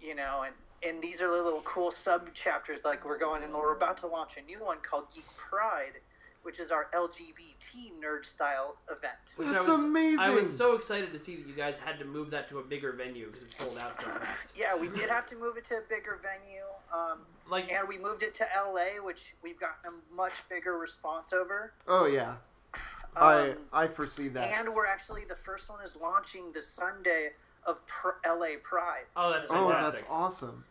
You know, and and these are the little cool sub chapters like we're going and we're about to launch a new one called Geek Pride, which is our LGBT nerd style event. Which That's I was, amazing. I was so excited to see that you guys had to move that to a bigger venue because it sold out so fast. Yeah, we did have to move it to a bigger venue. Um, Like, and we moved it to LA, which we've gotten a much bigger response over. Oh yeah, I Um, I foresee that. And we're actually the first one is launching the Sunday of pr- LA Pride. oh, that's oh, fantastic. that's awesome.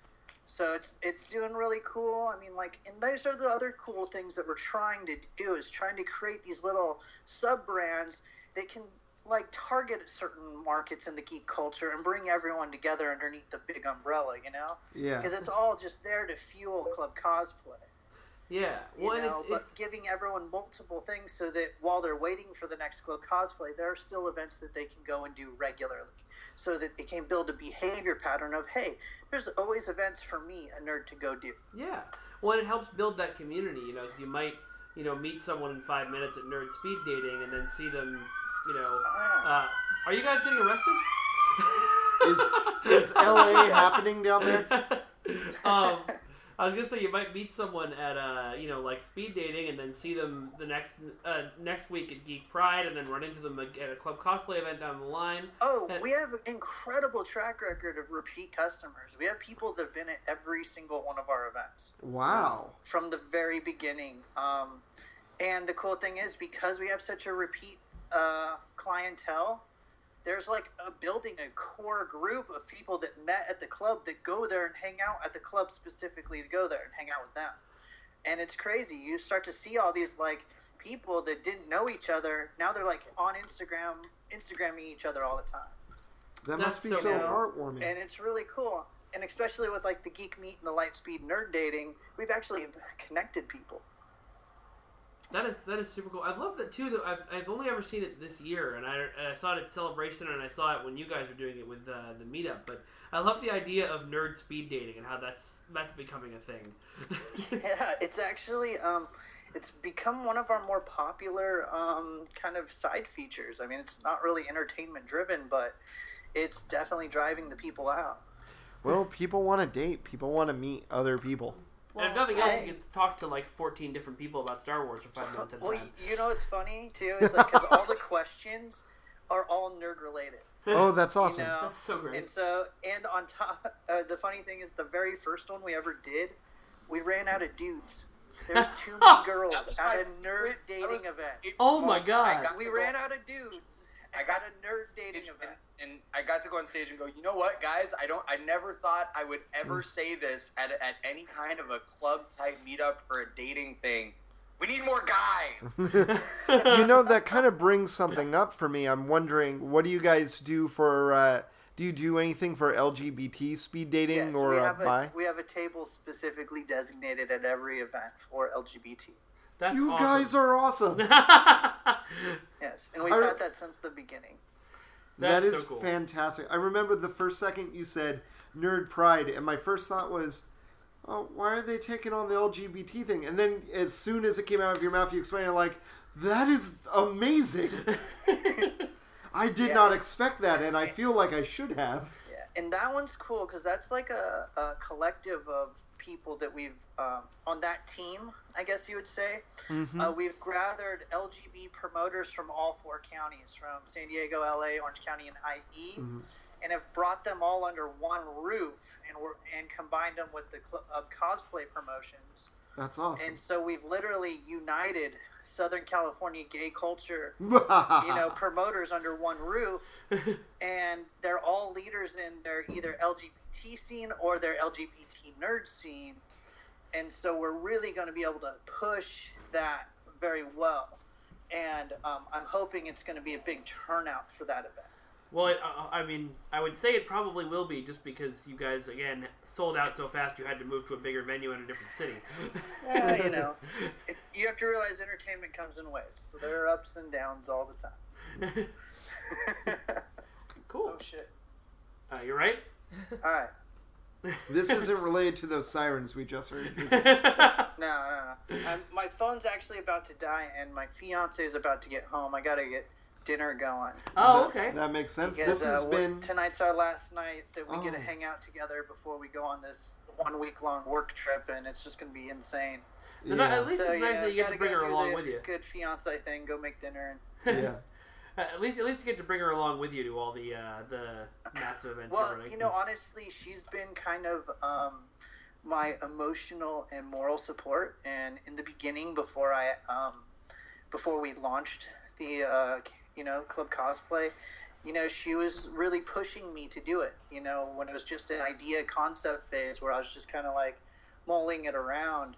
So it's it's doing really cool. I mean, like, and those are the other cool things that we're trying to do is trying to create these little sub brands that can like target certain markets in the geek culture and bring everyone together underneath the big umbrella. You know, Yeah. because it's all just there to fuel club cosplay. Yeah. you Well, and know, it's, but it's, giving everyone multiple things so that while they're waiting for the next club cosplay, there are still events that they can go and do regularly, so that they can build a behavior pattern of, hey, there's always events for me, a nerd, to go do. Yeah. Well, it helps build that community. You know, you might, you know, meet someone in five minutes at nerd speed dating, and then see them. You know, uh, are you guys getting arrested? Is is LA happening down there? um, I was gonna say you might meet someone at uh, you know, like speed dating, and then see them the next uh, next week at Geek Pride, and then run into them at a club cosplay event down the line. Oh, And- we have an incredible track record of repeat customers. We have people that have been at every single one of our events. Wow. from the very beginning. Um, and the cool thing is because we have such a repeat uh, clientele, there's like a building a core group of people that met at the club that go there and hang out at the club specifically to go there and hang out with them. And it's crazy. You start to see all these like people that didn't know each other. Now they're like on Instagram, Instagramming each other all the time That That's must be so so heartwarming. and it's really cool. And especially with like the geek meet and the light speed nerd dating, we've actually connected people. That is that is super cool. I love that too. Though I've, I've only ever seen it this year, and I, I saw it at Celebration, and I saw it when you guys were doing it with uh, the meetup. But I love the idea of nerd speed dating and how that's that's becoming a thing. Yeah, it's actually um, it's become one of our more popular um, kind of side features. I mean, it's not really entertainment driven, but it's definitely driving the people out. Well, people want to date. People want to meet other people. And if nothing else, I- you get to talk to like 14 different people about Star Wars for five minutes Well, time. you know what's funny too is like because all the questions are all nerd related. Oh, that's awesome. You know, That's so great. And so, and on top, uh, the funny thing is, the very first one we ever did, we ran out of dudes. There's too many girls at my- a nerd dating was- event. Oh my God. We ran out of dudes. I I got got a nerd dating and, event. and I got to go on stage and go, you know what, guys? I don't. I never thought I would ever say this at, at any kind of a club type meetup or a dating thing. We need more guys. you know that kind of brings something up for me. I'm wondering, what do you guys do for? Uh, do you do anything for LGBT speed dating Yes, or we uh, have bi? a we have a table specifically designated at every event for LGBT. That's You awesome. guys are awesome. Yes, and we've I- had that since the beginning. that That's so cool. fantastic. I remember the first second you said nerd pride, and my first thought was, "Oh, why are they taking on the LGBT thing?" And then as soon as it came out of your mouth, you explained it like, "That is amazing." I did Yeah. not expect that, and I feel like I should have. And that one's cool because that's like a, a collective of people that we've um, on that team. I guess you would say uh, we've gathered LGB promoters from all four counties, from San Diego, LA, Orange County, and IE, and have brought them all under one roof and and combined them with the cl- uh, cosplay promotions. That's awesome. And so we've literally united Southern California gay culture you know promoters under one roof and they're all leaders in their either lgbt scene or their lgbt nerd scene. And so we're really going to be able to push that very well. And um, i'm hoping it's going to be a big turnout for that event Well, it, uh, I mean, I would say it probably will be just because you guys again sold out so fast. You had to move to a bigger venue in a different city. yeah, you know it, you have to realize entertainment comes in waves so there are ups and downs all the time cool. oh shit Uh, you're right. all right This isn't related to those sirens we just heard. no, no, no. I'm, my phone's actually about to die, and my fiance is about to get home. I gotta get dinner going. Oh, okay. That makes sense. Because this has uh, been tonight's our last night that we get to Oh. hang out together before we go on this one week long work trip, and it's just gonna be insane. No, no, at least so it's you nice know, that you get to gotta bring her along the with you. Good fiance thing. Go make dinner. And, yeah. At least, at least you get to bring her along with you to all the uh, the massive events. well, you're running. you know, honestly, she's been kind of um, my emotional and moral support. And in the beginning, before I um, before we launched the uh, you know club cosplay, you know, she was really pushing me to do it. You know, when it was just an idea concept phase where I was just kind of like mulling it around.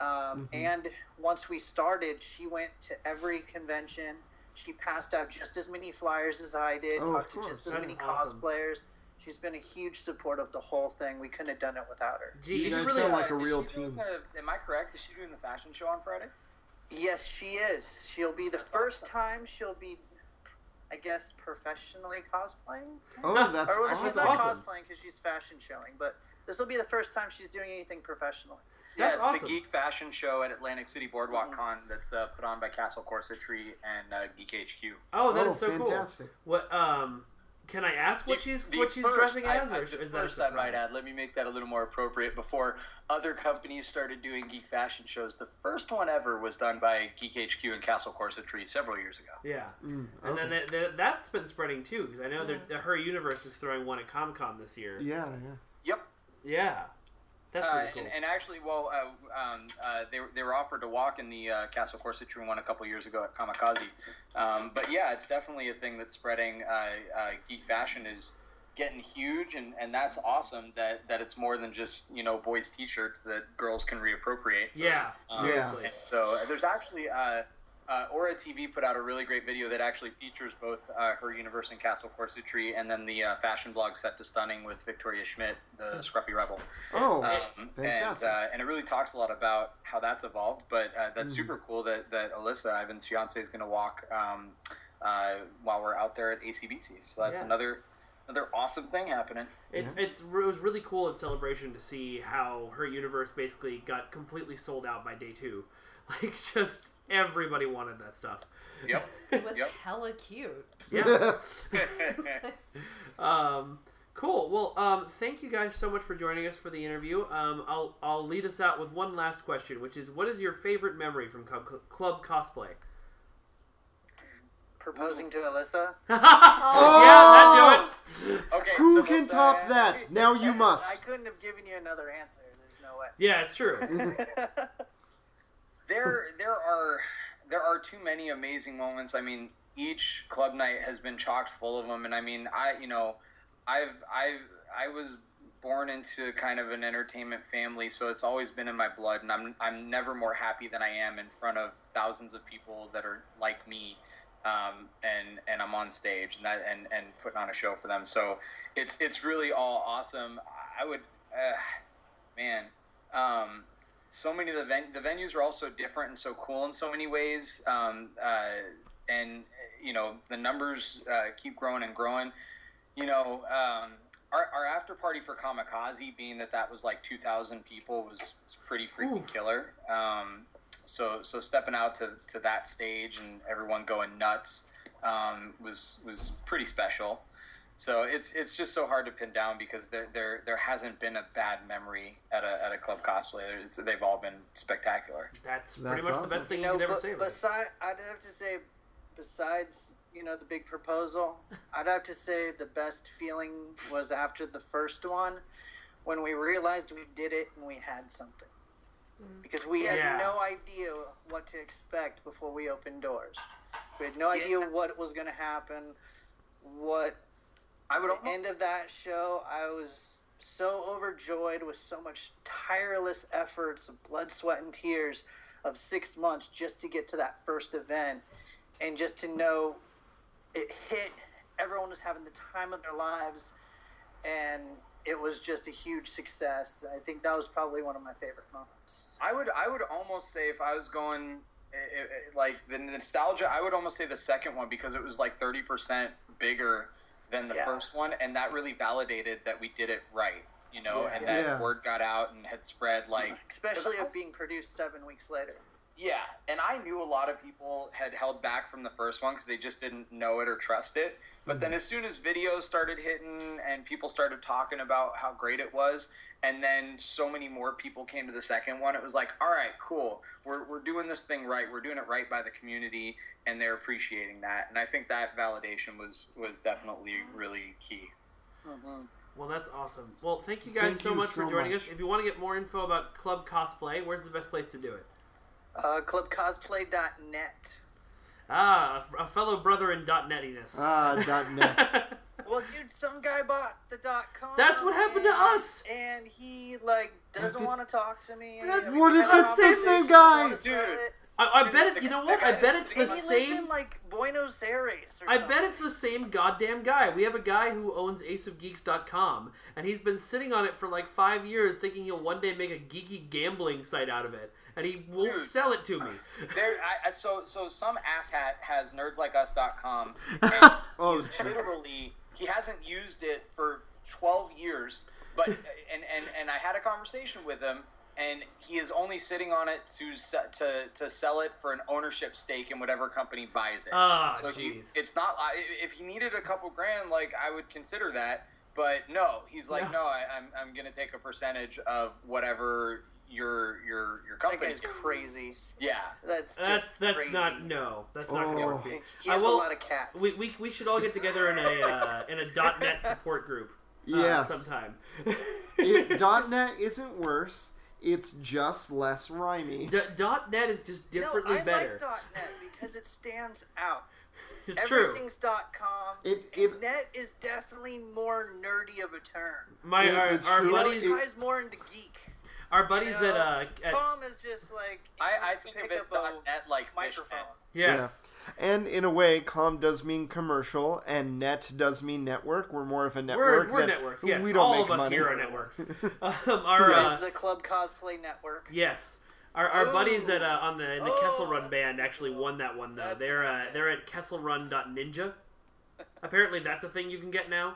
Um, And once we started, she went to every convention. She passed out just as many flyers as I did, Oh, talked to just as That's many awesome. cosplayers. She's been a huge support of the whole thing. We couldn't have done it without her. Gee, You you guys really sound like Uh, a real she doing team. the- am I correct? Is she doing the fashion show on Friday? Yes, she is. She'll be the first time she'll be, I guess, professionally cosplaying. Oh, that's or well, awesome. she's not cosplaying because she's fashion showing, but this will be the first time she's doing anything professionally. Yeah, That's it's awesome. the Geek Fashion Show at Atlantic City Boardwalk Mhm. Con that's uh, put on by Castle Corsetry and uh, Geek HQ. Oh, that Oh, is so fantastic. cool. What um, can I ask what The- she's the what she's first- dressing I- as, I- or the is that a first I might add? Let me make that a little more appropriate. Before other companies started doing geek fashion shows, the first one ever was done by Geek HQ and Castle Corsetry several years ago. Yeah, Mm, and then okay. the, the, that's been spreading too because I know that the her universe is throwing one at Comic Con this year. Yeah, yeah. Yep. Yeah, that's Uh, cool. and, and actually, well, uh, um, uh, they, were- they were offered to walk in the uh, Castle Corsetry one a couple years ago at Kamikaze. Um, but yeah, it's definitely a thing that's spreading. Uh, uh, geek fashion is getting huge, and, and that's awesome that, that it's more than just you know boys' t-shirts that girls can reappropriate. yeah, Um, and so there's actually uh, Aura TV put out a really great video that actually features both uh, her universe and Castle Corsetry, and then the uh, fashion blog Set to Stunning with Victoria Schmidt, the Scruffy Rebel. Oh, Um, and, fantastic. uh, and it really talks a lot about how that's evolved. But uh, that's Mm-hmm. super cool that, that Alyssa, Ivan's fiance, is going to walk um, uh, while we're out there at ACBC. So that's Yeah. another another awesome thing happening. It's it's it was really cool at Celebration to see how her universe basically got completely sold out by day two. Like just everybody wanted that stuff. Yep. It was Yep. hella cute. Yeah. um, cool. Well, um, thank you guys so much for joining us for the interview. Um, I'll I'll lead us out with one last question, which is, what is your favorite memory from club, club cosplay? Proposing to Alyssa. oh, yeah, that do it. okay. Who so can So top that? Now you must. I couldn't have given you another answer. There's no way. Yeah, it's true. There there are there are too many amazing moments. I mean, each club night has been chocked full of them, and I mean, I you know, I've I've I was born into kind of an entertainment family, so it's always been in my blood, and I'm I'm never more happy than I am in front of thousands of people that are like me. Um, and and I'm on stage and that and, and putting on a show for them. So it's it's really all awesome. I would, uh, man, um, so many of the ven- the venues are also different and so cool in so many ways. Um, uh, and you know the numbers uh, keep growing and growing. You know, um, our, our after party for Kamikaze, being that that was like two thousand people, was, was pretty freaking killer. Um, so so stepping out to, to that stage and everyone going nuts um, was was pretty special. So it's it's just so hard to pin down because there there, there hasn't been a bad memory at a, at a club cosplay. It's, they've all been spectacular. That's, That's pretty much the best thing You you, know, could ever but say. about I'd have to say, besides you know the big proposal, I'd have to say the best feeling was after the first one, when we realized we did it and we had something, mm. because we had Yeah. no idea what to expect before we opened doors. We had no idea what was going to happen, what I would the end of that show, I was so overjoyed with so much tireless efforts blood, sweat, and tears of six months just to get to that first event, and just to know it hit. Everyone was having the time of their lives, and it was just a huge success. I think that was probably one of my favorite moments. I would I would almost say if I was going eh, eh, like the nostalgia, I would almost say the second one because it was like thirty percent bigger than the Yeah. first one, and that really validated that we did it right. you know, and that Yeah. word got out and had spread like Especially it being produced seven weeks later. Yeah, and I knew a lot of people had held back from the first one because they just didn't know it or trust it. But then mm-hmm. as soon as videos started hitting and people started talking about how great it was, and then so many more people came to the second one, it was like, all right, cool. We're, we're doing this thing right. We're doing it right by the community, and they're appreciating that. And I think that validation was was definitely really key. Well, that's awesome. Well, thank you guys Thank so you much for joining much. us. If you want to get more info about Club Cosplay, where's the best place to do it? Uh, clubcosplay.net. Ah, a, a fellow brother in .netiness. Ah, dot net. Well, dude, some guy bought the dot com. That's what happened to us. And he like doesn't want to talk to me. That's- you know, we What if had a it's the same guy? Dude. I, I Dude, bet it. You know what? guy- I bet it's the And he lives same. in like Buenos Aires or I something. bet it's the same goddamn guy. We have a guy who owns AceOfGeeks.com, and he's been sitting on it for like five years, thinking he'll one day make a geeky gambling site out of it, and he won't Dude. sell it to me. There, I, I, so so some asshat has nerdslikeus.com, and Oh, he's jeez. literally he hasn't used it for 12 years. But and and and I had a conversation with him, and he is only sitting on it to to to sell it for an ownership stake in whatever company buys it. Ah, so he, jeez. it's not if he needed a couple grand, like I would consider that. But no, he's like, no, I, I'm I'm gonna take a percentage of whatever your your your That company. guy's crazy. Yeah. That's That's just that's crazy. not no. That's not gonna Oh. work. He has will- a lot of cats. We, we, we should all get together in a uh, in a .net support group. Uh, Yes. sometime. It, net isn't worse. It's just less rhymey. D- .net is just no, I better. like .net because it stands out. it's true. Everything's .com. It- and it- net is definitely more nerdy of a term. My Yeah, our, our true. You know, it ties more into geek. Our buddies You know, at uh at, Com is just like I, I you think pick of it up dot a net like microphone. fishnet. yes. And in a way, com does mean commercial, and net does mean network. We're more of a We're, network. we're that- networks. Yes, we don't all make of us money. here are networks. um, our Is uh, the Club Cosplay Network. yes, our, our Ooh. buddies at uh, on the in the Oh, Kessel Run band actually won that one though. That's they're uh, they're at KesselRun.ninja. Apparently, that's a thing you can get now.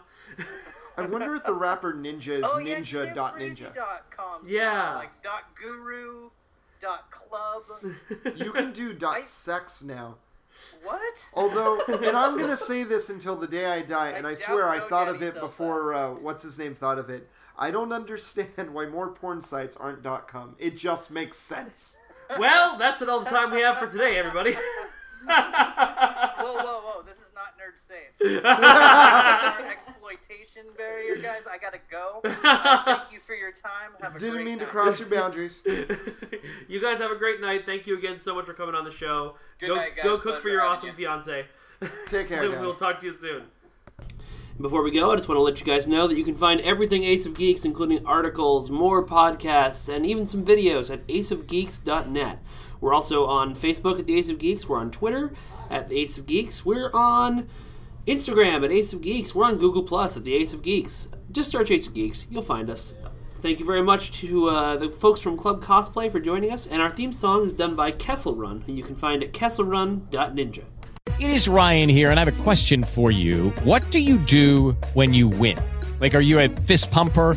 I wonder if the rapper Ninja is Oh yeah, ninja they're dot ninja. dot coms Yeah. like dot guru, dot club. You can do dot I- sex now. What? Although, and I'm gonna say this until the day I die, and I I, doubt swear I GoDaddy thought of it before. Uh, what's his name thought of it? I don't understand why more porn sites aren't .com. It just makes sense. well, that's it all the time we have for today, everybody. Whoa, whoa, whoa! This is not nerd safe. This is our exploitation barrier, guys. I gotta go. Uh, thank you for your time. Have a Didn't great mean to cross your boundaries. you guys have a great night. Thank you again so much for coming on the show. Good go night, guys. go cook Pleasure for your awesome you. fiance. Take care, And we'll talk to you soon. Before we go, I just want to let you guys know that you can find everything Ace of Geeks, including articles, more podcasts, and even some videos at aceofgeeks.net. We're also on Facebook at the Ace of Geeks. We're on Twitter at the Ace of Geeks. We're on Instagram at Ace of Geeks. We're on Google Plus at the Ace of Geeks. Just search Ace of Geeks. You'll find us. Thank you very much to uh, the folks from Club Cosplay for joining us. And our theme song is done by Kessel Run, you can find it at kesselrun.ninja. It is Ryan here, and I have a question for you. What do you do when you win? Like, are you a fist pumper?